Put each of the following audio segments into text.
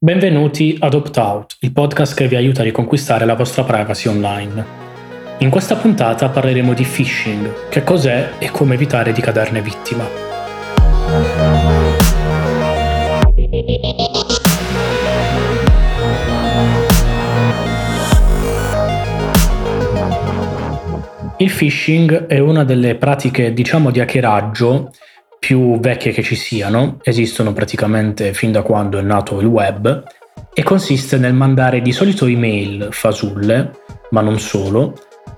Benvenuti ad Opt Out, il podcast che vi aiuta a riconquistare la vostra privacy online. In questa puntata parleremo di phishing, che cos'è e come evitare di caderne vittima. Il phishing è una delle pratiche, diciamo, di hackeraggio più vecchie che ci siano, esistono praticamente fin da quando è nato il web, e consiste nel mandare di solito email fasulle, ma non solo,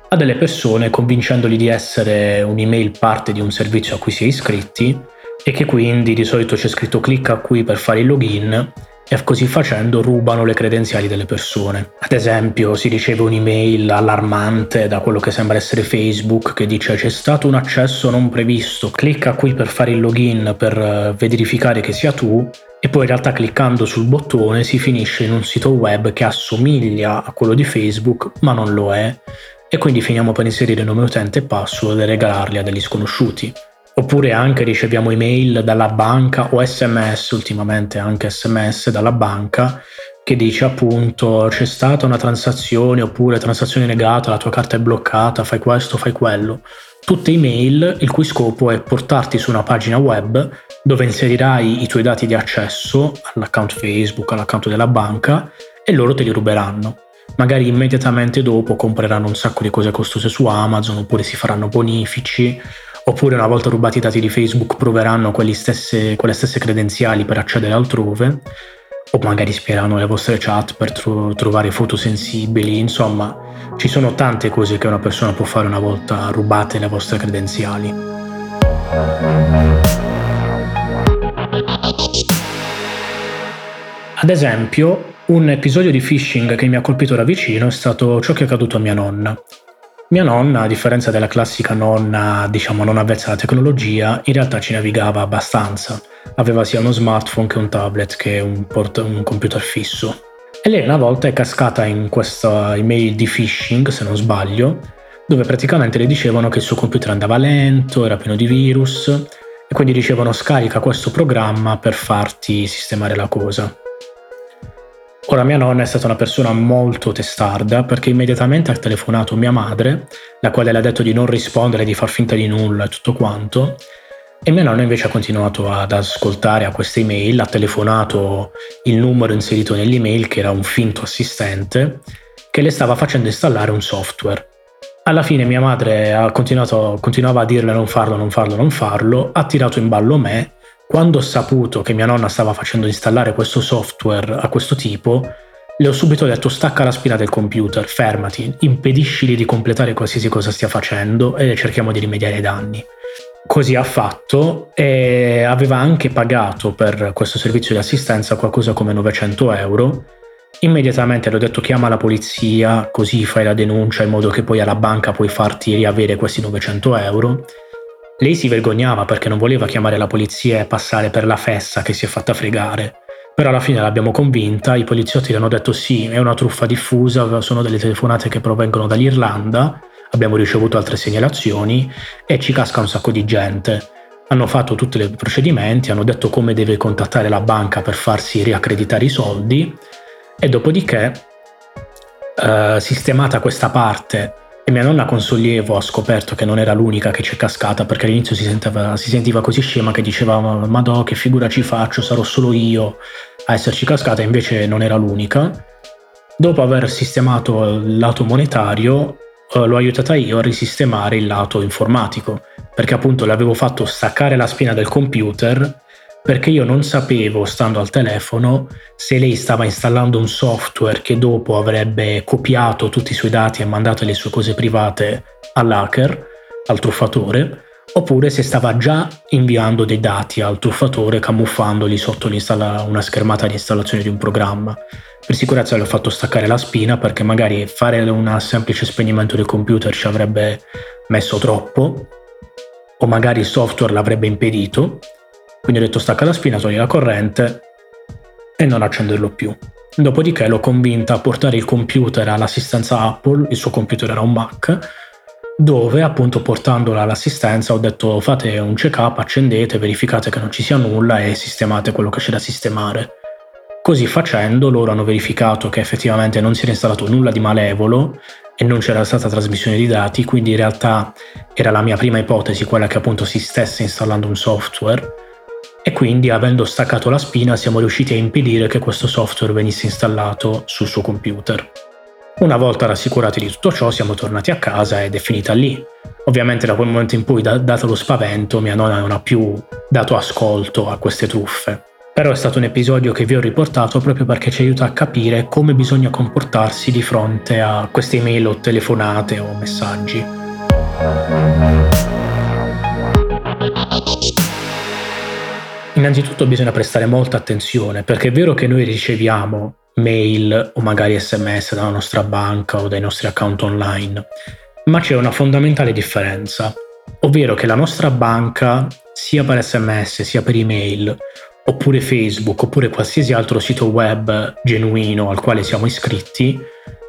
a delle persone convincendoli di essere un'email parte di un servizio a cui si è iscritti e che quindi di solito c'è scritto clicca qui per fare il login e così facendo rubano le credenziali delle persone. Ad esempio si riceve un'email allarmante da quello che sembra essere Facebook che dice c'è stato un accesso non previsto, clicca qui per fare il login per eh, verificare che sia tu e poi in realtà cliccando sul bottone si finisce in un sito web che assomiglia a quello di Facebook ma non lo è e quindi finiamo per inserire nome utente e password e regalarli a degli sconosciuti. Oppure anche riceviamo email dalla banca o sms, ultimamente anche sms dalla banca, che dice appunto c'è stata una transazione oppure transazione negata, la tua carta è bloccata, fai questo, fai quello. Tutte email il cui scopo è portarti su una pagina web dove inserirai i tuoi dati di accesso all'account Facebook, all'account della banca e loro te li ruberanno. Magari immediatamente dopo compreranno un sacco di cose costose su Amazon oppure si faranno bonifici oppure una volta rubati i dati di Facebook proveranno stesse, quelle stesse credenziali per accedere altrove, o magari spieranno le vostre chat per tro- trovare foto sensibili, insomma ci sono tante cose che una persona può fare una volta rubate le vostre credenziali. Ad esempio, un episodio di phishing che mi ha colpito da vicino è stato ciò che è accaduto a mia nonna. Mia nonna, a differenza della classica nonna, diciamo non avvezza alla tecnologia, in realtà ci navigava abbastanza. Aveva sia uno smartphone che un tablet che un, port- un computer fisso. E lei una volta è cascata in questa email di phishing, se non sbaglio, dove praticamente le dicevano che il suo computer andava lento, era pieno di virus, e quindi dicevano scarica questo programma per farti sistemare la cosa. Ora mia nonna è stata una persona molto testarda perché immediatamente ha telefonato mia madre, la quale le ha detto di non rispondere, di far finta di nulla e tutto quanto. E mia nonna invece ha continuato ad ascoltare a queste email, ha telefonato il numero inserito nell'email che era un finto assistente che le stava facendo installare un software. Alla fine mia madre continuava a dirle non farlo, non farlo, non farlo, ha tirato in ballo me quando ho saputo che mia nonna stava facendo installare questo software a questo tipo, le ho subito detto stacca la spina del computer, fermati, impediscili di completare qualsiasi cosa stia facendo e cerchiamo di rimediare ai danni. Così ha fatto e aveva anche pagato per questo servizio di assistenza qualcosa come 900 euro. Immediatamente le ho detto chiama la polizia, così fai la denuncia in modo che poi alla banca puoi farti riavere questi 900 euro. Lei si vergognava perché non voleva chiamare la polizia e passare per la fessa che si è fatta fregare. Però alla fine l'abbiamo convinta, i poliziotti le hanno detto sì, è una truffa diffusa, sono delle telefonate che provengono dall'Irlanda, abbiamo ricevuto altre segnalazioni e ci casca un sacco di gente. Hanno fatto tutti i procedimenti, hanno detto come deve contattare la banca per farsi riaccreditare i soldi e dopodiché, eh, sistemata questa parte e mia nonna con sollievo ha scoperto che non era l'unica che ci è cascata perché all'inizio si, sentiva, si sentiva così scema che diceva Madò che figura ci faccio, sarò solo io a esserci cascata, invece non era l'unica. Dopo aver sistemato il lato monetario, eh, l'ho aiutata io a risistemare il lato informatico, perché appunto le avevo fatto staccare la spina del computer perché io non sapevo, stando al telefono, se lei stava installando un software che dopo avrebbe copiato tutti i suoi dati e mandato le sue cose private all'hacker, al truffatore, oppure se stava già inviando dei dati al truffatore camuffandoli sotto una schermata di installazione di un programma. Per sicurezza le ho fatto staccare la spina perché magari fare un semplice spegnimento del computer ci avrebbe messo troppo, o magari il software l'avrebbe impedito, quindi ho detto stacca la spina, togli la corrente e non accenderlo più. Dopodiché l'ho convinta a portare il computer all'assistenza Apple, il suo computer era un Mac, dove appunto portandola all'assistenza ho detto fate un check up, accendete, verificate che non ci sia nulla e sistemate quello che c'è da sistemare. Così facendo loro hanno verificato che effettivamente non si era installato nulla di malevolo e non c'era stata trasmissione di dati, quindi in realtà era la mia prima ipotesi quella che appunto si stesse installando un software e quindi avendo staccato la spina siamo riusciti a impedire che questo software venisse installato sul suo computer. Una volta rassicurati di tutto ciò siamo tornati a casa ed è finita lì. Ovviamente da quel momento in poi, dato lo spavento, mia nonna non ha più dato ascolto a queste truffe. Però è stato un episodio che vi ho riportato proprio perché ci aiuta a capire come bisogna comportarsi di fronte a queste email o telefonate o messaggi. Innanzitutto bisogna prestare molta attenzione perché è vero che noi riceviamo mail o magari sms dalla nostra banca o dai nostri account online, ma c'è una fondamentale differenza, ovvero che la nostra banca, sia per sms sia per email, oppure Facebook, oppure qualsiasi altro sito web genuino al quale siamo iscritti,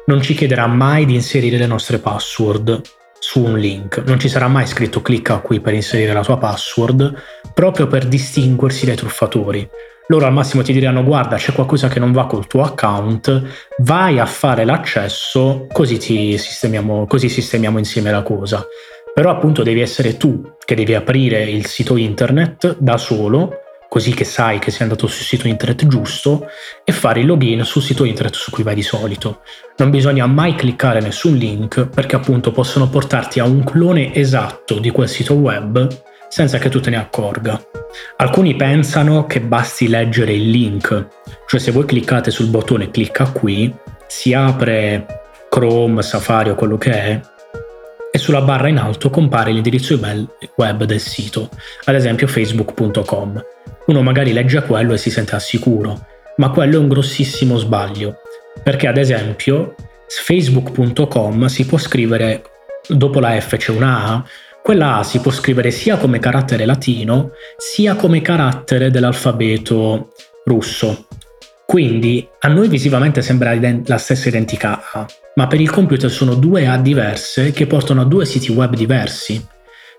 non ci chiederà mai di inserire le nostre password su un link. Non ci sarà mai scritto clicca qui per inserire la tua password, proprio per distinguersi dai truffatori. Loro al massimo ti diranno guarda c'è qualcosa che non va col tuo account, vai a fare l'accesso così, ti sistemiamo, così sistemiamo insieme la cosa. Però appunto devi essere tu che devi aprire il sito internet da solo così che sai che sei andato sul sito internet giusto e fare il login sul sito internet su cui vai di solito. Non bisogna mai cliccare nessun link perché appunto possono portarti a un clone esatto di quel sito web senza che tu te ne accorga. Alcuni pensano che basti leggere il link, cioè se voi cliccate sul bottone clicca qui, si apre Chrome, Safari o quello che è e sulla barra in alto compare l'indirizzo email web del sito, ad esempio facebook.com uno magari legge quello e si sente al sicuro, ma quello è un grossissimo sbaglio, perché ad esempio facebook.com si può scrivere, dopo la F c'è una A, quella A si può scrivere sia come carattere latino, sia come carattere dell'alfabeto russo. Quindi a noi visivamente sembra la stessa identica A, ma per il computer sono due A diverse che portano a due siti web diversi.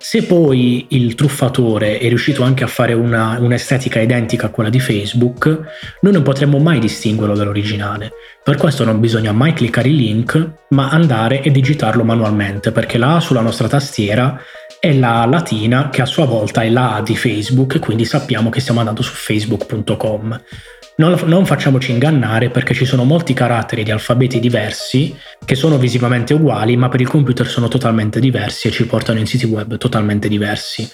Se poi il truffatore è riuscito anche a fare una, un'estetica identica a quella di Facebook, noi non potremmo mai distinguerlo dall'originale. Per questo non bisogna mai cliccare il link, ma andare e digitarlo manualmente, perché la A sulla nostra tastiera è la latina che a sua volta è la A di Facebook, quindi sappiamo che stiamo andando su facebook.com. Non, non, facciamoci ingannare perché ci sono molti caratteri di alfabeti diversi che sono visivamente uguali ma per il computer sono totalmente diversi e ci portano in siti web totalmente diversi.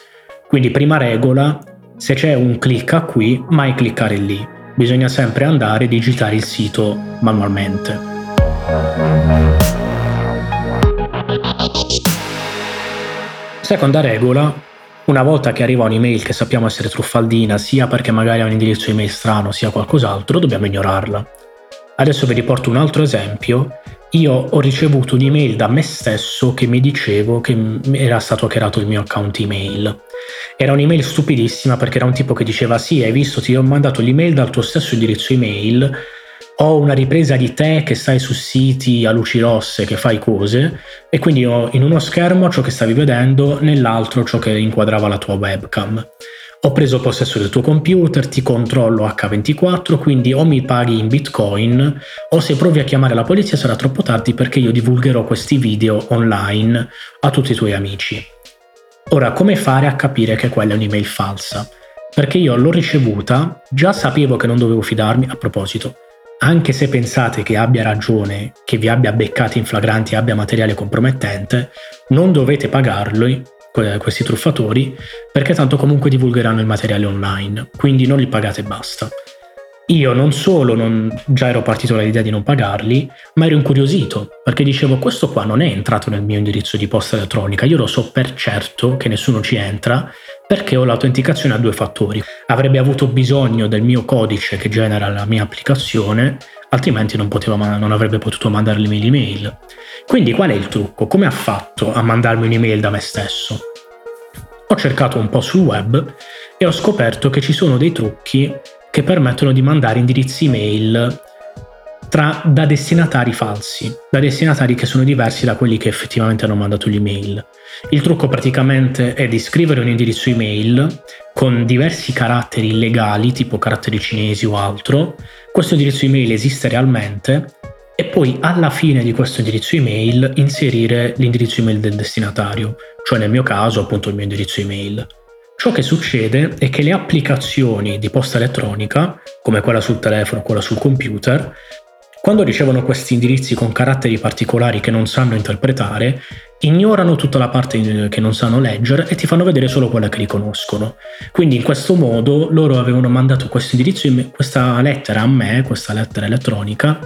Quindi prima regola, se c'è un clicca qui, mai cliccare lì. Bisogna sempre andare e digitare il sito manualmente. Seconda regola, una volta che arriva un'email che sappiamo essere truffaldina, sia perché magari ha un indirizzo email strano, sia qualcos'altro, dobbiamo ignorarla. Adesso vi riporto un altro esempio. Io ho ricevuto un'email da me stesso che mi dicevo che era stato hackerato il mio account email. Era un'email stupidissima perché era un tipo che diceva sì, hai visto, ti ho mandato l'email dal tuo stesso indirizzo email, ho una ripresa di te che stai su siti a luci rosse, che fai cose, e quindi ho in uno schermo ciò che stavi vedendo, nell'altro ciò che inquadrava la tua webcam. Ho preso possesso del tuo computer, ti controllo H24, quindi o mi paghi in bitcoin o se provi a chiamare la polizia sarà troppo tardi perché io divulgherò questi video online a tutti i tuoi amici. Ora, come fare a capire che quella è un'email falsa? Perché io l'ho ricevuta, già sapevo che non dovevo fidarmi, a proposito, anche se pensate che abbia ragione, che vi abbia beccati in flagranti abbia materiale compromettente, non dovete pagarlo questi truffatori perché tanto comunque divulgheranno il materiale online, quindi non li pagate e basta. Io non solo non, già ero partito dall'idea di non pagarli, ma ero incuriosito perché dicevo questo qua non è entrato nel mio indirizzo di posta elettronica, io lo so per certo che nessuno ci entra perché ho l'autenticazione a due fattori. Avrebbe avuto bisogno del mio codice che genera la mia applicazione, altrimenti non, poteva, non avrebbe potuto mandarmi l'email. Quindi qual è il trucco? Come ha fatto a mandarmi un'email da me stesso? Ho cercato un po' sul web e ho scoperto che ci sono dei trucchi che permettono di mandare indirizzi email tra, da destinatari falsi, da destinatari che sono diversi da quelli che effettivamente hanno mandato l'email. Il trucco praticamente è di scrivere un indirizzo email con diversi caratteri illegali, tipo caratteri cinesi o altro. Questo indirizzo email esiste realmente e poi alla fine di questo indirizzo email inserire l'indirizzo email del destinatario, cioè nel mio caso appunto il mio indirizzo email. Ciò che succede è che le applicazioni di posta elettronica, come quella sul telefono, quella sul computer, quando ricevono questi indirizzi con caratteri particolari che non sanno interpretare, ignorano tutta la parte che non sanno leggere e ti fanno vedere solo quella che riconoscono. Quindi in questo modo loro avevano mandato questo indirizzo, questa lettera a me, questa lettera elettronica,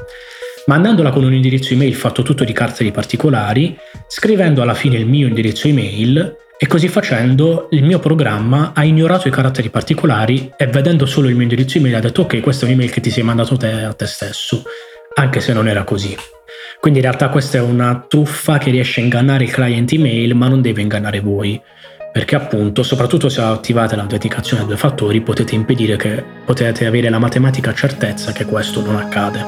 mandandola con un indirizzo email fatto tutto di caratteri particolari, scrivendo alla fine il mio indirizzo email e così facendo il mio programma ha ignorato i caratteri particolari e vedendo solo il mio indirizzo email ha detto ok questa è un'email che ti sei mandato te a te stesso, anche se non era così. Quindi in realtà questa è una truffa che riesce a ingannare il client email ma non deve ingannare voi perché appunto, soprattutto se attivate l'autenticazione a due fattori, potete impedire che potete avere la matematica certezza che questo non accade.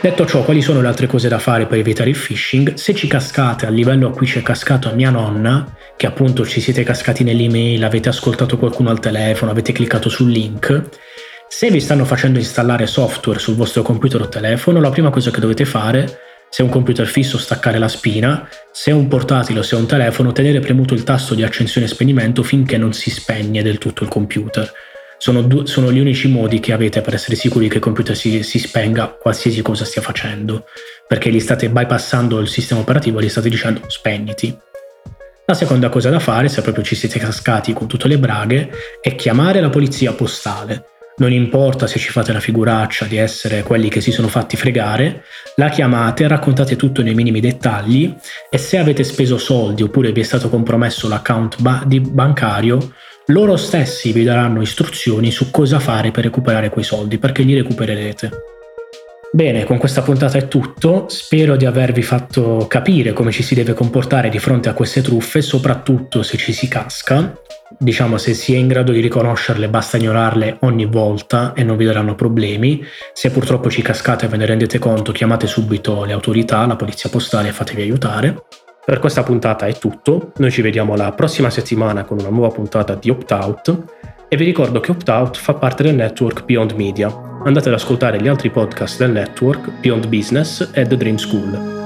Detto ciò, quali sono le altre cose da fare per evitare il phishing? Se ci cascate al livello a cui ci è cascato mia nonna, che appunto ci siete cascati nell'email, avete ascoltato qualcuno al telefono, avete cliccato sul link, se vi stanno facendo installare software sul vostro computer o telefono, la prima cosa che dovete fare se è un computer fisso staccare la spina, se è un portatile o se è un telefono tenere premuto il tasto di accensione e spegnimento finché non si spegne del tutto il computer. Sono, due, sono gli unici modi che avete per essere sicuri che il computer si, si spenga qualsiasi cosa stia facendo, perché gli state bypassando il sistema operativo e gli state dicendo spegniti. La seconda cosa da fare, se proprio ci siete cascati con tutte le braghe, è chiamare la polizia postale non importa se ci fate la figuraccia di essere quelli che si sono fatti fregare, la chiamate, raccontate tutto nei minimi dettagli e se avete speso soldi oppure vi è stato compromesso l'account ba- bancario, loro stessi vi daranno istruzioni su cosa fare per recuperare quei soldi, perché li recupererete. Bene, con questa puntata è tutto, spero di avervi fatto capire come ci si deve comportare di fronte a queste truffe, soprattutto se ci si casca diciamo se si è in grado di riconoscerle basta ignorarle ogni volta e non vi daranno problemi. Se purtroppo ci cascate e ve ne rendete conto chiamate subito le autorità, la polizia postale e fatevi aiutare. Per questa puntata è tutto, noi ci vediamo la prossima settimana con una nuova puntata di Opt Out e vi ricordo che Opt Out fa parte del network Beyond Media. Andate ad ascoltare gli altri podcast del network Beyond Business e The Dream School.